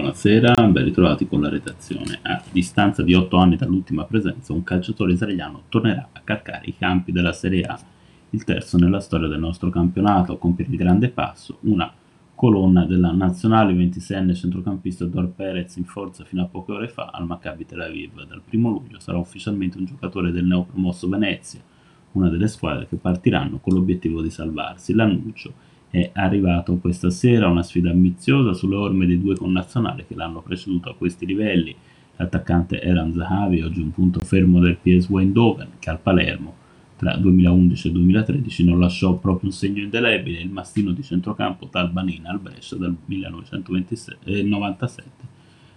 Buonasera, ben ritrovati con la redazione. A distanza di otto anni dall'ultima presenza, un calciatore israeliano tornerà a calcare i campi della Serie A, il terzo nella storia del nostro campionato, a compiere il grande passo, una colonna della nazionale 26enne centrocampista Dor Perez in forza fino a poche ore fa al Maccabi Tel Aviv. Dal primo luglio sarà ufficialmente un giocatore del neopromosso Venezia, una delle squadre che partiranno con l'obiettivo di salvarsi. L'annuncio è arrivato questa sera una sfida ambiziosa sulle orme dei due connazionali che l'hanno preceduto a questi livelli. L'attaccante Eran Zahavi, oggi un punto fermo del PS Eindhoven, che al Palermo tra 2011 e 2013 non lasciò proprio un segno indelebile, il mastino di centrocampo Talbanina al Brescia dal 1997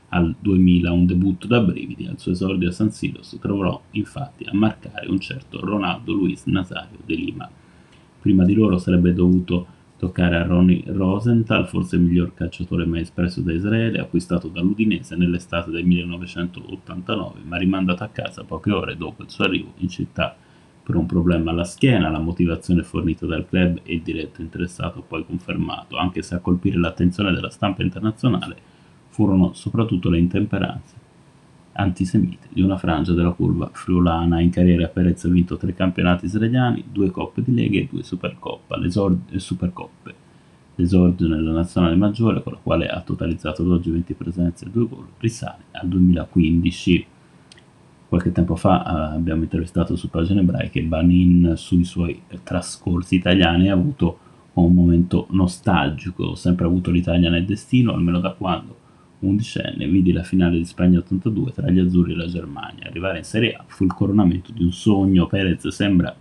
al 2000, un debutto da brividi, al suo esordio a San Siro si trovò infatti a marcare un certo Ronaldo Luis Nazario de Lima. Prima di loro sarebbe dovuto toccare a Ronnie Rosenthal, forse il miglior calciatore mai espresso da Israele, acquistato dall'Udinese nell'estate del 1989, ma rimandato a casa poche ore dopo il suo arrivo in città per un problema alla schiena, la motivazione fornita dal club e il diretto interessato poi confermato, anche se a colpire l'attenzione della stampa internazionale furono soprattutto le intemperanze antisemite di una frangia della curva friulana. In carriera Perez ha vinto tre campionati israeliani, due coppe di Lega e due Supercoppa, l'esordio, Supercoppe. L'esordio nella nazionale maggiore, con la quale ha totalizzato ad oggi 20 presenze e due gol, risale al 2015. Qualche tempo fa eh, abbiamo intervistato su pagine ebraiche Banin sui suoi trascorsi italiani ha avuto un momento nostalgico, ho sempre avuto l'Italia nel destino, almeno da quando undicenne, vidi la finale di Spagna 82 tra gli azzurri e la Germania. Arrivare in Serie A fu il coronamento di un sogno. Perez sembra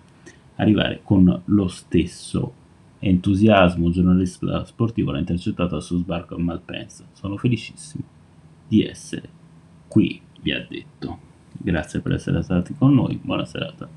arrivare con lo stesso entusiasmo. Un giornalista sportivo l'ha intercettato al suo sbarco a Malpensa. Sono felicissimo di essere qui, vi ha detto. Grazie per essere stati con noi. Buona serata.